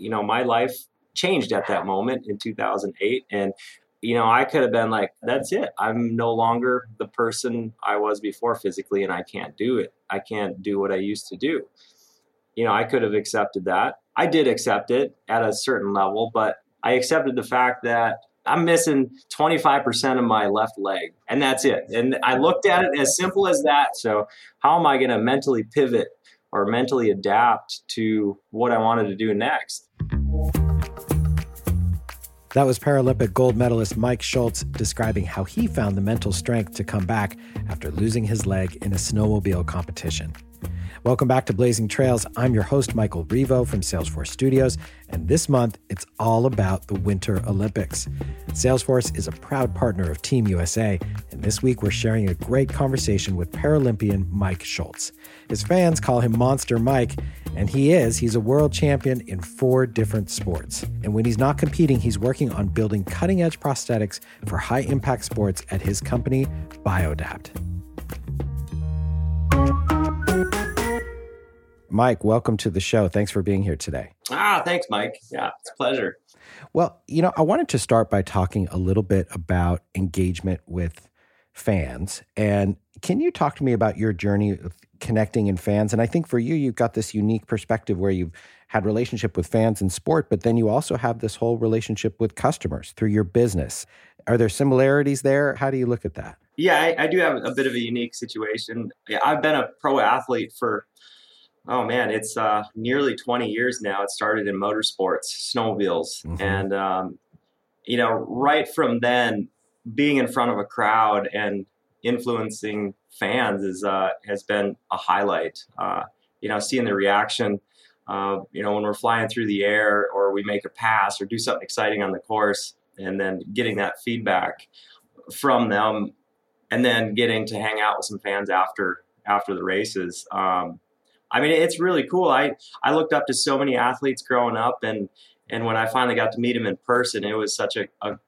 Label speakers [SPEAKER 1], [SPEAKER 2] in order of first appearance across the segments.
[SPEAKER 1] you know, my life changed at that moment in 2008. And, you know, I could have been like, that's it. I'm no longer the person I was before physically, and I can't do it. I can't do what I used to do. You know, I could have accepted that. I did accept it at a certain level, but I accepted the fact that I'm missing 25% of my left leg, and that's it. And I looked at it as simple as that. So, how am I going to mentally pivot or mentally adapt to what I wanted to do next?
[SPEAKER 2] That was Paralympic gold medalist Mike Schultz describing how he found the mental strength to come back after losing his leg in a snowmobile competition. Welcome back to Blazing Trails. I'm your host, Michael Revo from Salesforce Studios, and this month it's all about the Winter Olympics. Salesforce is a proud partner of Team USA, and this week we're sharing a great conversation with Paralympian Mike Schultz. His fans call him Monster Mike, and he is. He's a world champion in four different sports. And when he's not competing, he's working on building cutting edge prosthetics for high impact sports at his company, BioDapt. Mike, welcome to the show. Thanks for being here today.
[SPEAKER 1] Ah, thanks, Mike. Yeah, it's a pleasure.
[SPEAKER 2] Well, you know, I wanted to start by talking a little bit about engagement with fans. And can you talk to me about your journey of connecting in fans? And I think for you, you've got this unique perspective where you've had relationship with fans in sport, but then you also have this whole relationship with customers through your business. Are there similarities there? How do you look at that?
[SPEAKER 1] Yeah, I, I do have a bit of a unique situation. I've been a pro athlete for Oh man, it's uh, nearly 20 years now. It started in motorsports, snowmobiles, mm-hmm. and um, you know, right from then, being in front of a crowd and influencing fans is uh, has been a highlight. Uh, you know, seeing the reaction. Uh, you know, when we're flying through the air, or we make a pass, or do something exciting on the course, and then getting that feedback from them, and then getting to hang out with some fans after after the races. Um, I mean, it's really cool. I I looked up to so many athletes growing up, and and when I finally got to meet them in person, it was such a, a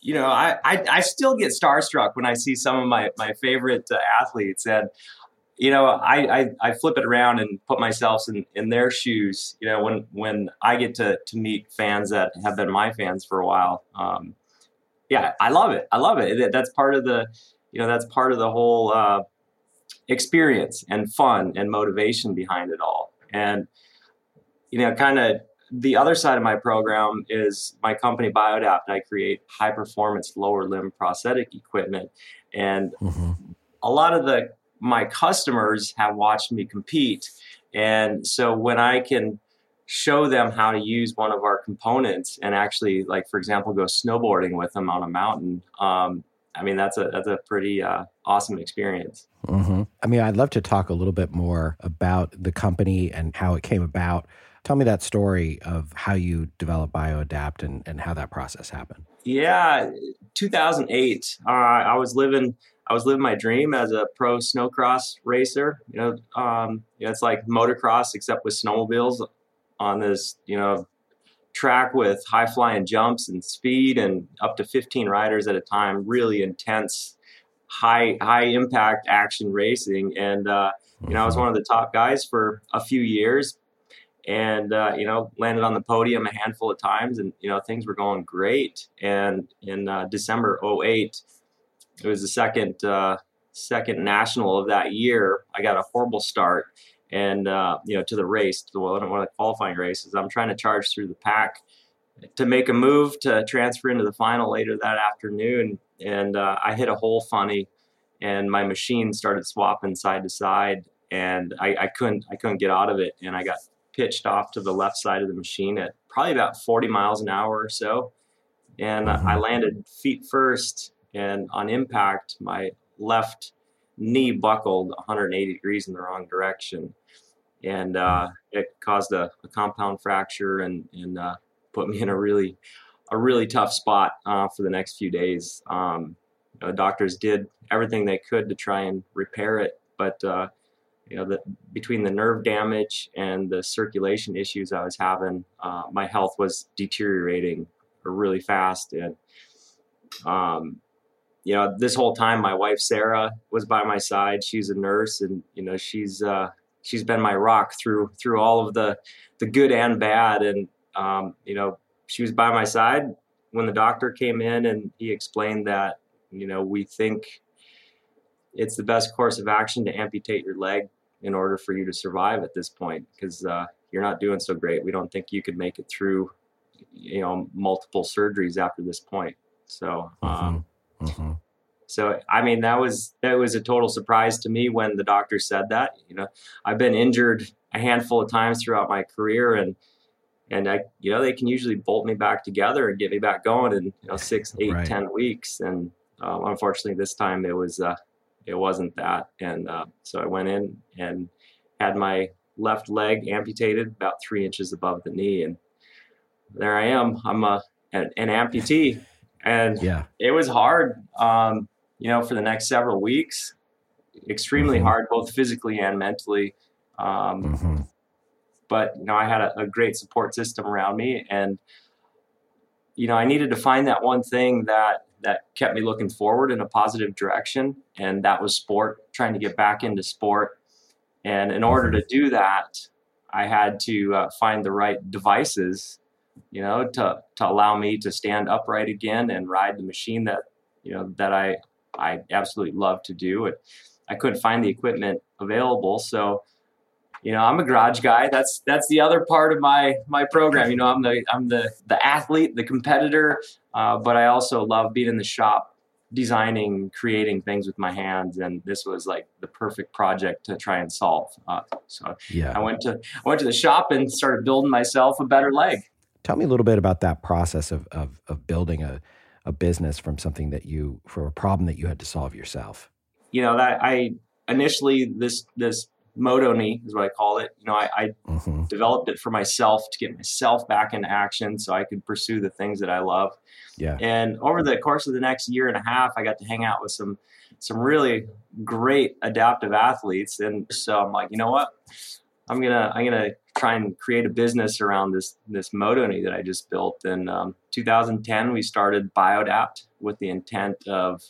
[SPEAKER 1] you know, I, I, I still get starstruck when I see some of my my favorite uh, athletes, and you know, I, I I flip it around and put myself in in their shoes. You know, when when I get to to meet fans that have been my fans for a while. Um, yeah, I love it. I love it. That's part of the, you know, that's part of the whole. Uh, experience and fun and motivation behind it all. And, you know, kind of the other side of my program is my company BioDapt. I create high performance lower limb prosthetic equipment. And mm-hmm. a lot of the my customers have watched me compete. And so when I can show them how to use one of our components and actually like for example go snowboarding with them on a mountain um, I mean, that's a that's a pretty uh, awesome experience.
[SPEAKER 2] Mm-hmm. I mean, I'd love to talk a little bit more about the company and how it came about. Tell me that story of how you developed BioDapt and, and how that process happened.
[SPEAKER 1] Yeah, 2008. Uh, I was living I was living my dream as a pro snowcross racer. You know, um, you know, it's like motocross except with snowmobiles on this you know track with high flying jumps and speed and up to 15 riders at a time really intense high high impact action racing and uh, you know i was one of the top guys for a few years and uh, you know landed on the podium a handful of times and you know things were going great. And in uh, december 08 it was the second uh, second national of that year. I got a horrible start and uh, you know to the race to one of the qualifying races. I'm trying to charge through the pack to make a move to transfer into the final later that afternoon, and uh, I hit a hole funny, and my machine started swapping side to side, and I, I couldn't I couldn't get out of it, and I got pitched off to the left side of the machine at probably about 40 miles an hour or so, and mm-hmm. I landed feet first, and on impact my left knee buckled 180 degrees in the wrong direction, and uh, it caused a, a, compound fracture and and uh, put me in a really a really tough spot uh, for the next few days. Um, you know, doctors did everything they could to try and repair it, but uh, you know, the, between the nerve damage and the circulation issues I was having, uh, my health was deteriorating really fast, and um, you know, this whole time, my wife Sarah was by my side. She's a nurse, and you know, she's uh, she's been my rock through through all of the the good and bad. And um, you know, she was by my side when the doctor came in and he explained that, you know, we think it's the best course of action to amputate your leg in order for you to survive at this point because uh, you're not doing so great. We don't think you could make it through, you know, multiple surgeries after this point. So, um, mm-hmm. Mm-hmm. so I mean, that was that was a total surprise to me when the doctor said that. You know, I've been injured a handful of times throughout my career, and and I, you know, they can usually bolt me back together and get me back going in you know six, eight, right. ten weeks. And um, unfortunately, this time it was uh, it wasn't that, and uh, so I went in and had my left leg amputated about three inches above the knee, and there I am. I'm a an, an amputee, and
[SPEAKER 2] yeah,
[SPEAKER 1] it was hard. Um, you know, for the next several weeks, extremely mm-hmm. hard, both physically and mentally. Um, mm-hmm. But you know, I had a, a great support system around me, and you know, I needed to find that one thing that that kept me looking forward in a positive direction, and that was sport. Trying to get back into sport, and in order to do that, I had to uh, find the right devices, you know, to to allow me to stand upright again and ride the machine that you know that I I absolutely love to do. It, I couldn't find the equipment available, so you know, I'm a garage guy. That's that's the other part of my my program. You know, I'm the I'm the the athlete, the competitor, uh, but I also love being in the shop, designing, creating things with my hands. And this was like the perfect project to try and solve. Uh, so yeah, I went to I went to the shop and started building myself a better leg.
[SPEAKER 2] Tell me a little bit about that process of of, of building a a business from something that you for a problem that you had to solve yourself.
[SPEAKER 1] You know that I initially this this moto knee is what I call it. You know, I, I mm-hmm. developed it for myself to get myself back into action so I could pursue the things that I love.
[SPEAKER 2] Yeah.
[SPEAKER 1] And over the course of the next year and a half, I got to hang out with some some really great adaptive athletes. And so I'm like, you know what? I'm gonna I'm gonna try and create a business around this this moto knee that I just built. In um, 2010, we started Biodapt with the intent of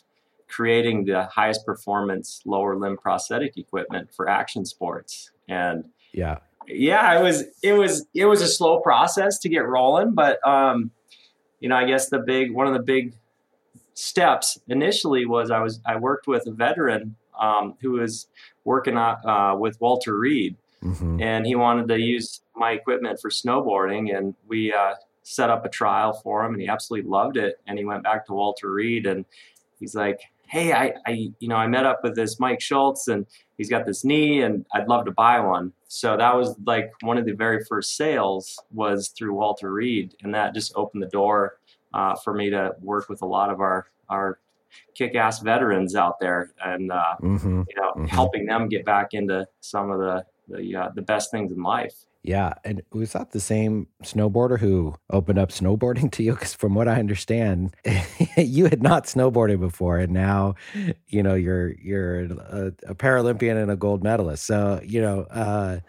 [SPEAKER 1] creating the highest performance lower limb prosthetic equipment for action sports. And
[SPEAKER 2] yeah,
[SPEAKER 1] yeah, it was it was it was a slow process to get rolling, but um, you know, I guess the big one of the big steps initially was I was I worked with a veteran um, who was working uh, with Walter Reed, mm-hmm. and he wanted to use my equipment for snowboarding, and we uh, set up a trial for him, and he absolutely loved it. And he went back to Walter Reed, and he's like, hey, I, I, you know, I met up with this Mike Schultz and he's got this knee and I'd love to buy one. So that was like one of the very first sales was through Walter Reed. And that just opened the door uh, for me to work with a lot of our, our kick-ass veterans out there and, uh, mm-hmm. you know, mm-hmm. helping them get back into some of the, the, uh, the best things in life.
[SPEAKER 2] Yeah, and was that the same snowboarder who opened up snowboarding to you? Because from what I understand, you had not snowboarded before, and now, you know, you're you're a, a Paralympian and a gold medalist. So, you know, uh,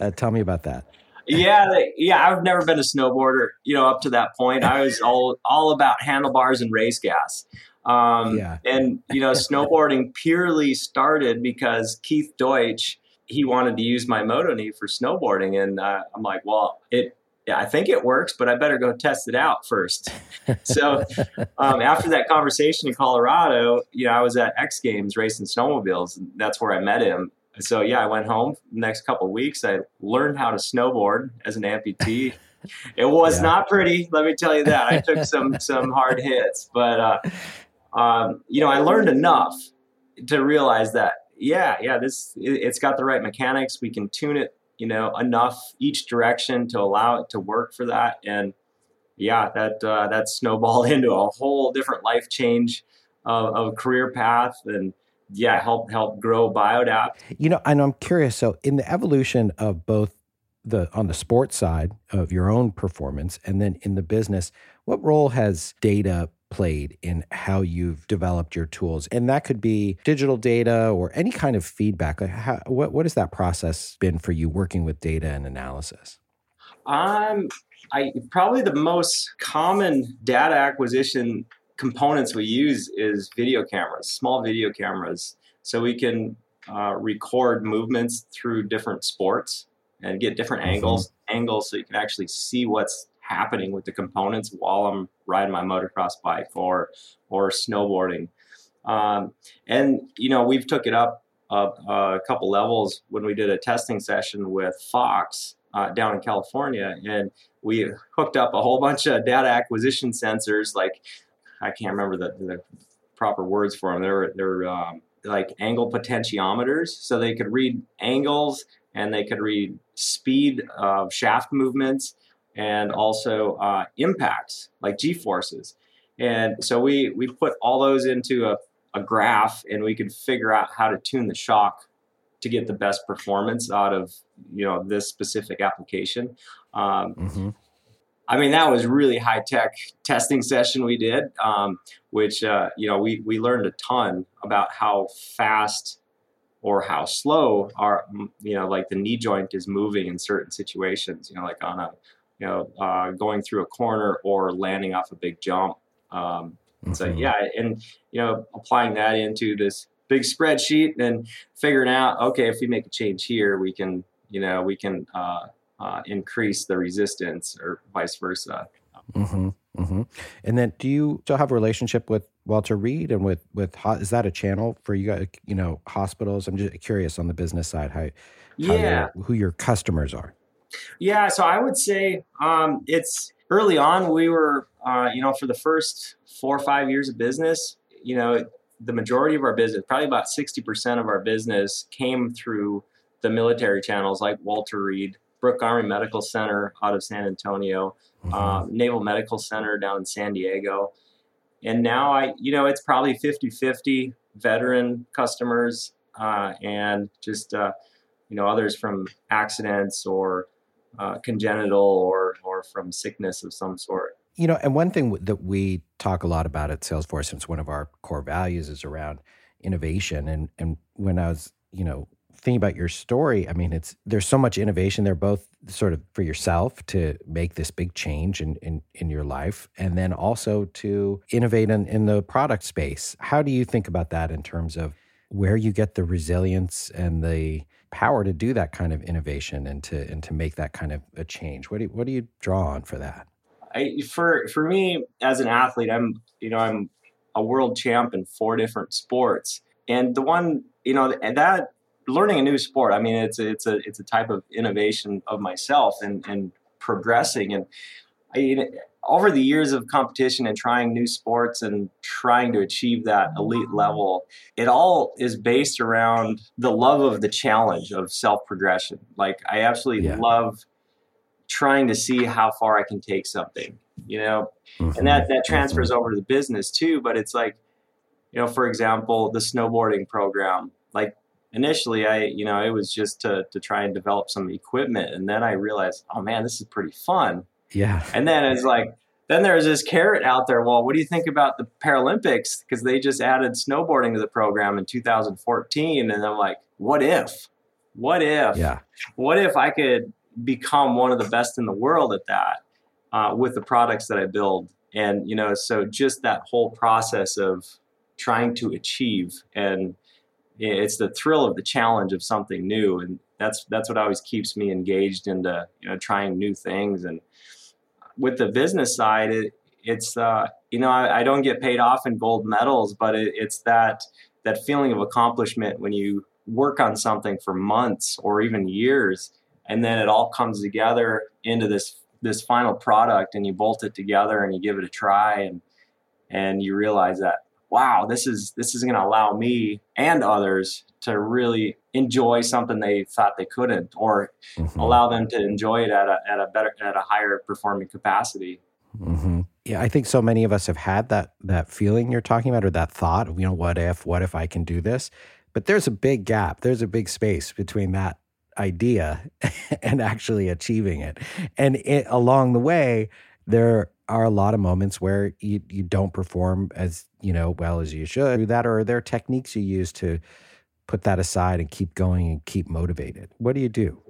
[SPEAKER 2] uh, tell me about that.
[SPEAKER 1] yeah, yeah, I've never been a snowboarder. You know, up to that point, I was all all about handlebars and race gas. Um, yeah. and you know, snowboarding purely started because Keith Deutsch he wanted to use my moto knee for snowboarding, and uh, I'm like, well, it. Yeah, I think it works, but I better go test it out first. so um, after that conversation in Colorado, you know, I was at X Games racing snowmobiles. And that's where I met him. So yeah, I went home. The next couple weeks, I learned how to snowboard as an amputee. it was yeah. not pretty, let me tell you that. I took some some hard hits, but uh, um, you know, I learned enough to realize that yeah, yeah, this it, has got the right mechanics. We can tune it, you know, enough each direction to allow it to work for that. And yeah, that uh, that snowballed into a whole different life change of, of career path and yeah, help help grow Biodapt.
[SPEAKER 2] You know, and I'm curious. So in the evolution of both the on the sports side of your own performance and then in the business, what role has data played in how you've developed your tools. And that could be digital data or any kind of feedback. Like how, what, what has that process been for you working with data and analysis?
[SPEAKER 1] Um, I probably the most common data acquisition components we use is video cameras, small video cameras. So we can uh, record movements through different sports and get different mm-hmm. angles angles so you can actually see what's happening with the components while I'm riding my motocross bike or or snowboarding. Um, and you know, we've took it up a, a, couple levels when we did a testing session with Fox uh, down in California, and we hooked up a whole bunch of data acquisition sensors. Like I can't remember the, the proper words for them. They're they're um, like angle potentiometers, so they could read angles and they could read speed of shaft movements and also uh, impacts like g forces. And so we we put all those into a, a graph, and we could figure out how to tune the shock to get the best performance out of you know this specific application. Um, mm-hmm. I mean, that was really high tech testing session we did, um, which uh, you know we we learned a ton about how fast or how slow our you know like the knee joint is moving in certain situations. You know, like on a you know uh, going through a corner or landing off a big jump. Um, mm-hmm. So yeah, and you know applying that into this big spreadsheet and figuring out okay if we make a change here we can you know we can uh, uh, increase the resistance or vice versa.
[SPEAKER 2] Mm-hmm, mm-hmm. And then, do you still have a relationship with Walter Reed and with with is that a channel for you guys? You know, hospitals. I'm just curious on the business side how, how
[SPEAKER 1] yeah
[SPEAKER 2] who your customers are.
[SPEAKER 1] Yeah, so I would say um, it's early on. We were uh, you know for the first four or five years of business, you know, the majority of our business, probably about sixty percent of our business, came through the military channels like Walter Reed, Brooke Army Medical Center out of San Antonio, mm-hmm. uh, Naval Medical Center down in San Diego. And now I, you know, it's probably 50 50 veteran customers uh, and just, uh, you know, others from accidents or uh, congenital or, or from sickness of some sort.
[SPEAKER 2] You know, and one thing that we talk a lot about at Salesforce, since one of our core values is around innovation. And, and when I was, you know, thinking about your story, I mean, it's there's so much innovation there, both sort of for yourself to make this big change in in, in your life, and then also to innovate in, in the product space. How do you think about that in terms of where you get the resilience and the power to do that kind of innovation and to and to make that kind of a change? What do you, what do you draw on for that?
[SPEAKER 1] I, for for me as an athlete, I'm you know I'm a world champ in four different sports, and the one you know that learning a new sport. I mean, it's a, it's a it's a type of innovation of myself and and progressing. And I, over the years of competition and trying new sports and trying to achieve that elite level, it all is based around the love of the challenge of self progression. Like I absolutely yeah. love trying to see how far I can take something, you know, mm-hmm. and that that transfers mm-hmm. over to the business too. But it's like, you know, for example, the snowboarding program. Like initially I, you know, it was just to, to try and develop some equipment. And then I realized, oh man, this is pretty fun.
[SPEAKER 2] Yeah.
[SPEAKER 1] And then it's like, then there's this carrot out there. Well, what do you think about the Paralympics? Because they just added snowboarding to the program in 2014. And I'm like, what if? What if?
[SPEAKER 2] Yeah.
[SPEAKER 1] What if I could become one of the best in the world at that uh, with the products that I build? And, you know, so just that whole process of trying to achieve and it's the thrill of the challenge of something new and that's that's what always keeps me engaged into you know trying new things and with the business side it, it's uh, you know I, I, don't get paid off in gold medals but it, it's that that feeling of accomplishment when you work on something for months or even years and then it all comes together into this this final product and you bolt it together and you give it a try and and you realize that wow, this is this is going to allow me and others to really enjoy something they thought they couldn't, or mm-hmm. allow them to enjoy it at a at a better at a higher performing capacity.
[SPEAKER 2] Mm-hmm. Yeah, I think so many of us have had that that feeling you're talking about, or that thought. You know, what if? What if I can do this? But there's a big gap. There's a big space between that idea and actually achieving it. And it, along the way, there are a lot of moments where you, you don't perform as you know well as you should do that or are there techniques you use to put that aside and keep going and keep motivated. What do you do?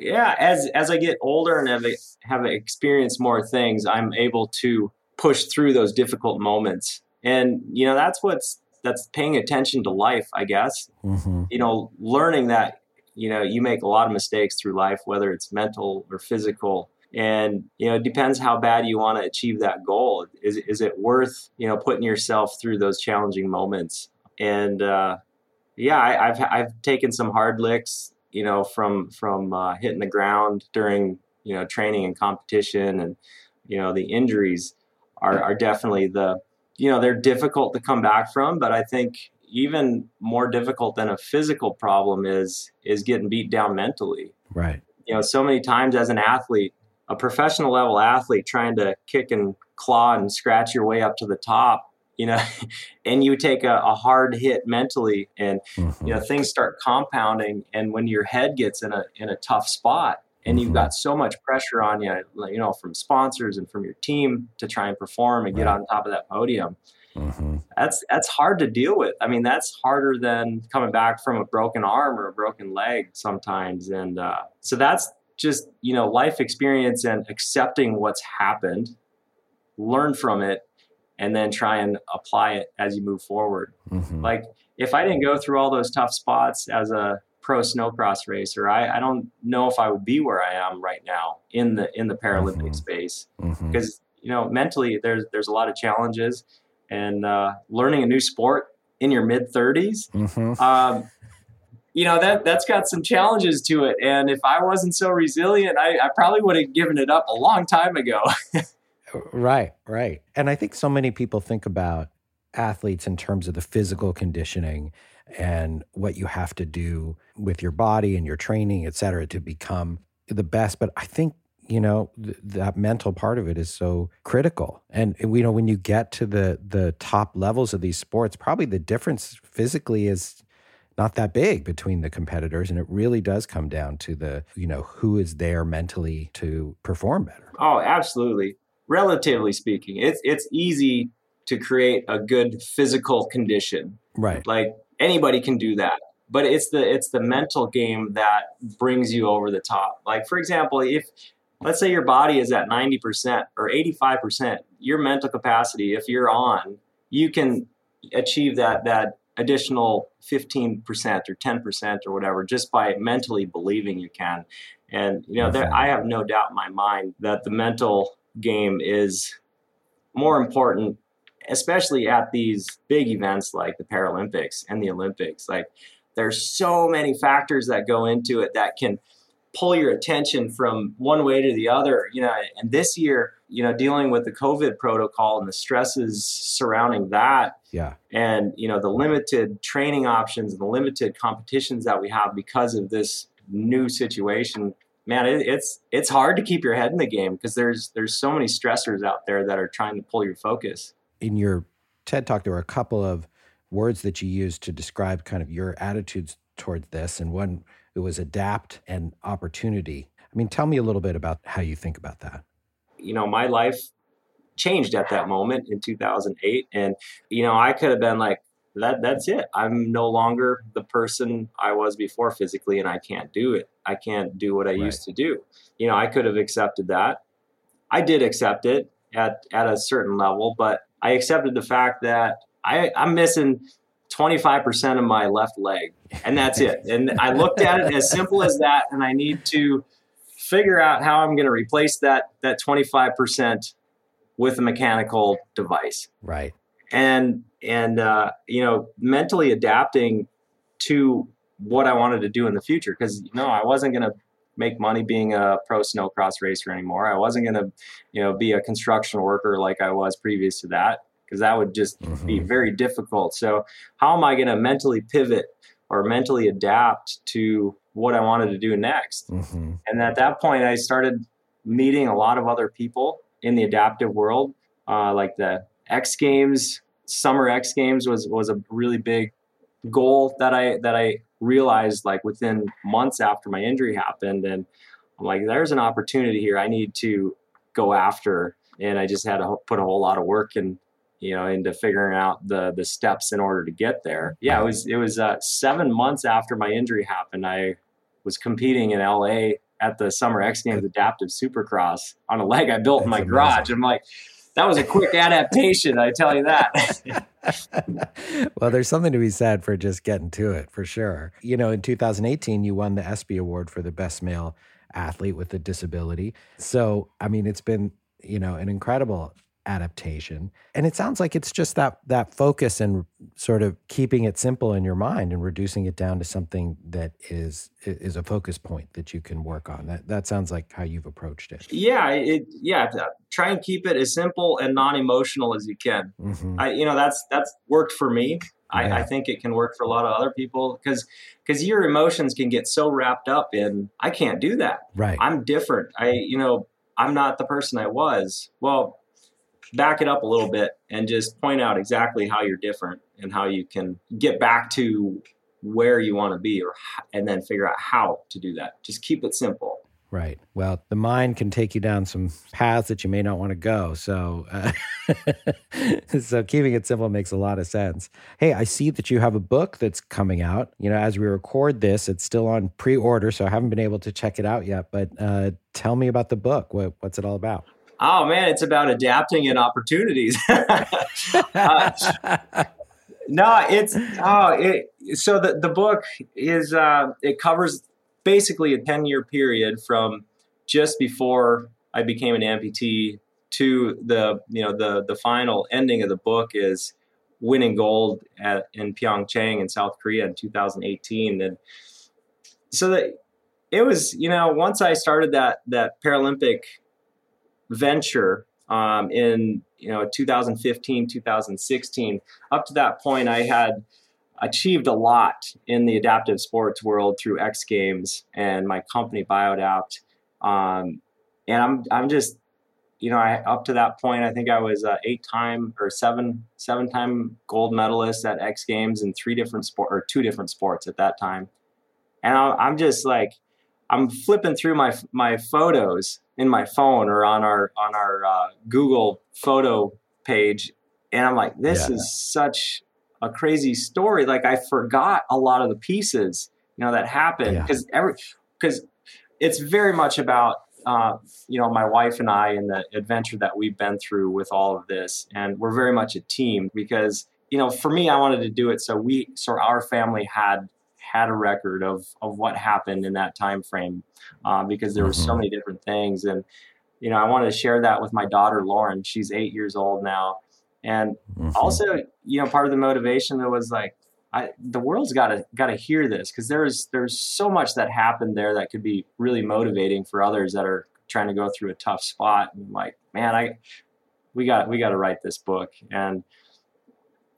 [SPEAKER 1] Yeah as as i get older and have, have experienced more things i'm able to push through those difficult moments. And you know that's what's that's paying attention to life i guess. Mm-hmm. you know learning that you know you make a lot of mistakes through life whether it's mental or physical. And you know it depends how bad you want to achieve that goal. Is, is it worth you know putting yourself through those challenging moments? And uh, yeah I, have I've taken some hard licks you know from from uh, hitting the ground during you know training and competition and you know the injuries are, are definitely the you know they're difficult to come back from but i think even more difficult than a physical problem is is getting beat down mentally.
[SPEAKER 2] Right.
[SPEAKER 1] You know so many times as an athlete a professional level athlete trying to kick and claw and scratch your way up to the top you know and you take a, a hard hit mentally and mm-hmm. you know things start compounding and when your head gets in a in a tough spot and you've mm-hmm. got so much pressure on you, you know, from sponsors and from your team to try and perform and right. get on top of that podium. Mm-hmm. That's that's hard to deal with. I mean, that's harder than coming back from a broken arm or a broken leg sometimes. And uh, so that's just you know life experience and accepting what's happened, learn from it, and then try and apply it as you move forward. Mm-hmm. Like if I didn't go through all those tough spots as a pro snowcross racer. I, I don't know if I would be where I am right now in the in the Paralympic mm-hmm. space mm-hmm. because you know mentally there's there's a lot of challenges and uh, learning a new sport in your mid 30s. Mm-hmm. Um, you know that that's got some challenges to it, and if I wasn't so resilient, I, I probably would have given it up a long time ago.
[SPEAKER 2] right, right. And I think so many people think about athletes in terms of the physical conditioning and what you have to do with your body and your training, et cetera, to become the best. But I think you know th- that mental part of it is so critical and you know when you get to the the top levels of these sports probably the difference physically is not that big between the competitors and it really does come down to the you know who is there mentally to perform better
[SPEAKER 1] oh absolutely relatively speaking it's it's easy to create a good physical condition.
[SPEAKER 2] Right.
[SPEAKER 1] Like anybody can do that but it's the it's the mental game that brings you over the top. Like for example if let's say your body is at 90% or 85% your mental capacity if you're on you can achieve that that additional 15% or 10% or whatever just by mentally believing you can. And you know there, i have no doubt in my mind that the mental game is more important especially at these big events like the Paralympics and the Olympics. Like there's so many factors that go into it that can pull your attention from one way to the other. You know, and this year, you know, dealing with the COVID protocol and the stresses surrounding that.
[SPEAKER 2] Yeah.
[SPEAKER 1] And, you know, the limited training options and the limited competitions that we have because of this new situation man, it, it's it's hard to keep your head in the game because there's there's so many stressors out there that are trying to pull your focus
[SPEAKER 2] in your TED talk, there were a couple of words that you used to describe kind of your attitudes towards this, and one it was adapt and opportunity. I mean, tell me a little bit about how you think about that.
[SPEAKER 1] You know, my life changed at that moment in 2008, and you know, I could have been like, that that's it. I'm no longer the person I was before physically, and I can't do it. I can't do what I right. used to do. You know, I could have accepted that. I did accept it at at a certain level, but I accepted the fact that I, I'm missing 25% of my left leg, and that's it. And I looked at it as simple as that, and I need to figure out how I'm going to replace that that 25% with a mechanical device.
[SPEAKER 2] Right.
[SPEAKER 1] And and uh, you know, mentally adapting to what I wanted to do in the future because you know I wasn't going to make money being a pro snowcross racer anymore. I wasn't going to, you know, be a construction worker like I was previous to that because that would just mm-hmm. be very difficult. So, how am I going to mentally pivot or mentally adapt to what I wanted to do next? Mm-hmm. And at that point, I started meeting a lot of other people in the adaptive world, uh, like the X Games, Summer X Games was was a really big goal that I that I realized like within months after my injury happened and I'm like there's an opportunity here. I need to go after and I just had to put a whole lot of work and you know into figuring out the the steps in order to get there. Yeah it was it was uh, seven months after my injury happened I was competing in LA at the Summer X Games Adaptive Supercross on a leg I built That's in my amazing. garage. I'm like that was a quick adaptation I tell you that
[SPEAKER 2] well, there's something to be said for just getting to it, for sure. You know, in 2018, you won the ESPY Award for the best male athlete with a disability. So, I mean, it's been, you know, an incredible adaptation and it sounds like it's just that that focus and sort of keeping it simple in your mind and reducing it down to something that is is a focus point that you can work on that that sounds like how you've approached it
[SPEAKER 1] yeah it yeah try and keep it as simple and non-emotional as you can mm-hmm. I, you know that's that's worked for me I, yeah. I, think it can work for a lot of other people because because your emotions can get so wrapped up in I can't do that.
[SPEAKER 2] Right.
[SPEAKER 1] I'm different. I you know I'm not the person I was. Well, back it up a little bit and just point out exactly how you're different and how you can get back to where you want to be or and then figure out how to do that. Just keep it simple.
[SPEAKER 2] Right. Well, the mind can take you down some paths that you may not want to go. So, uh, so keeping it simple makes a lot of sense. Hey, I see that you have a book that's coming out. You know, as we record this, it's still on pre-order, so I haven't been able to check it out yet. But uh, tell me about the book. What, what's it all about?
[SPEAKER 1] Oh man, it's about adapting and opportunities. uh, no, it's oh, it, so the the book is uh, it covers basically a 10 year period from just before I became an amputee to the you know the the final ending of the book is winning gold at, in Pyeongchang in South Korea in 2018 and so that it was you know once I started that that Paralympic venture um, in you know 2015 2016 up to that point I had achieved a lot in the adaptive sports world through X Games and my company Biodapt. Um, and I'm I'm just you know I up to that point I think I was eight time or seven seven time gold medalist at X Games in three different sport or two different sports at that time. And I'm just like I'm flipping through my my photos in my phone or on our on our uh, Google photo page, and I'm like, this yeah. is such a crazy story. Like I forgot a lot of the pieces, you know, that happened because yeah. every because it's very much about uh, you know my wife and I and the adventure that we've been through with all of this, and we're very much a team because you know for me I wanted to do it so we so our family had had a record of of what happened in that time frame uh, because there were mm-hmm. so many different things and you know I wanted to share that with my daughter Lauren. She's eight years old now and mm-hmm. also, you know, part of the motivation that was like, I, the world's got to got to hear this because there's there's so much that happened there that could be really motivating for others that are trying to go through a tough spot. And like, man, I we got we got to write this book and.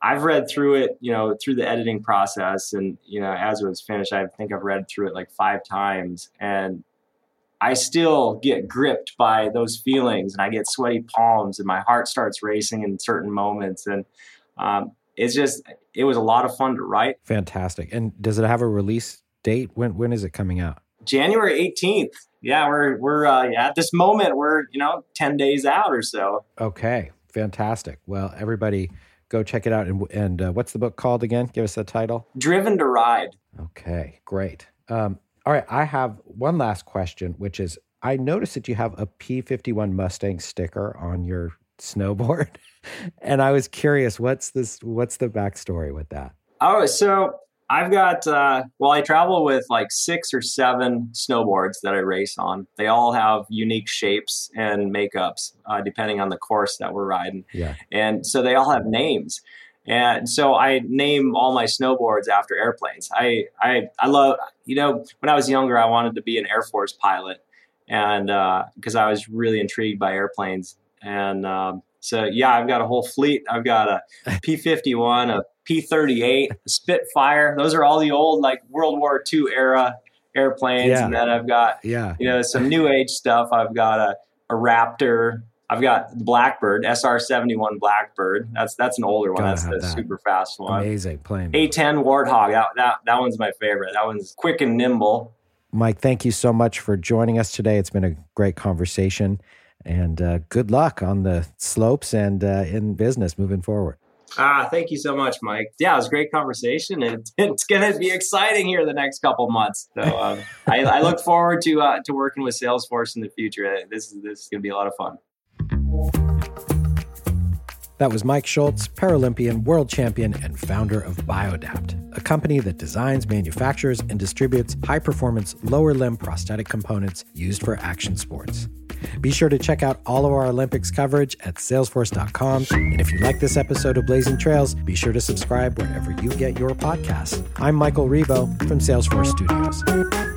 [SPEAKER 1] I've read through it, you know, through the editing process, and you know, as it was finished, I think I've read through it like five times, and I still get gripped by those feelings and I get sweaty palms and my heart starts racing in certain moments. And um, it's just, it was a lot of fun to write.
[SPEAKER 2] Fantastic. And does it have a release date? When, when is it coming out?
[SPEAKER 1] January 18th. Yeah, we're, we're uh, yeah, at this moment, we're, you know, 10 days out or so.
[SPEAKER 2] Okay. Fantastic. Well, everybody go check it out. And, and uh, what's the book called again? Give us the title.
[SPEAKER 1] Driven to Ride.
[SPEAKER 2] Okay, great. Um, all right, I have one last question, which is I noticed that you have a P51 Mustang sticker on your snowboard. and I was curious, what's this what's the backstory with that?
[SPEAKER 1] Oh, so I've got uh, well, I travel with like six or seven snowboards that I race on. They all have unique shapes and makeups uh, depending on the course that we're riding.
[SPEAKER 2] Yeah,
[SPEAKER 1] and so they all have names. And so I name all my snowboards after airplanes. I, I, I love, you know, when I was younger, I wanted to be an Air Force pilot. And because uh, I was really intrigued by airplanes. And um, so, yeah, I've got a whole fleet. I've got a P 51, a P 38, Spitfire. Those are all the old, like World War II era airplanes. Yeah. And then I've got,
[SPEAKER 2] yeah.
[SPEAKER 1] you know, some new age stuff. I've got a, a Raptor, I've got the Blackbird SR seventy one Blackbird. That's that's an older one. Gotta that's the that. super fast one.
[SPEAKER 2] Amazing plane.
[SPEAKER 1] A10 Warthog. That, that that one's my favorite. That one's quick and nimble.
[SPEAKER 2] Mike, thank you so much for joining us today. It's been a great conversation, and uh, good luck on the slopes and uh, in business moving forward.
[SPEAKER 1] Ah, thank you so much, Mike. Yeah, it was a great conversation. It, it's going to be exciting here the next couple months. So um, I, I, look forward to uh, to working with Salesforce in the future. This is this is going to be a lot of fun.
[SPEAKER 2] That was Mike Schultz, Paralympian, world champion, and founder of Biodapt, a company that designs, manufactures, and distributes high performance lower limb prosthetic components used for action sports. Be sure to check out all of our Olympics coverage at salesforce.com. And if you like this episode of Blazing Trails, be sure to subscribe wherever you get your podcasts. I'm Michael Revo from Salesforce Studios.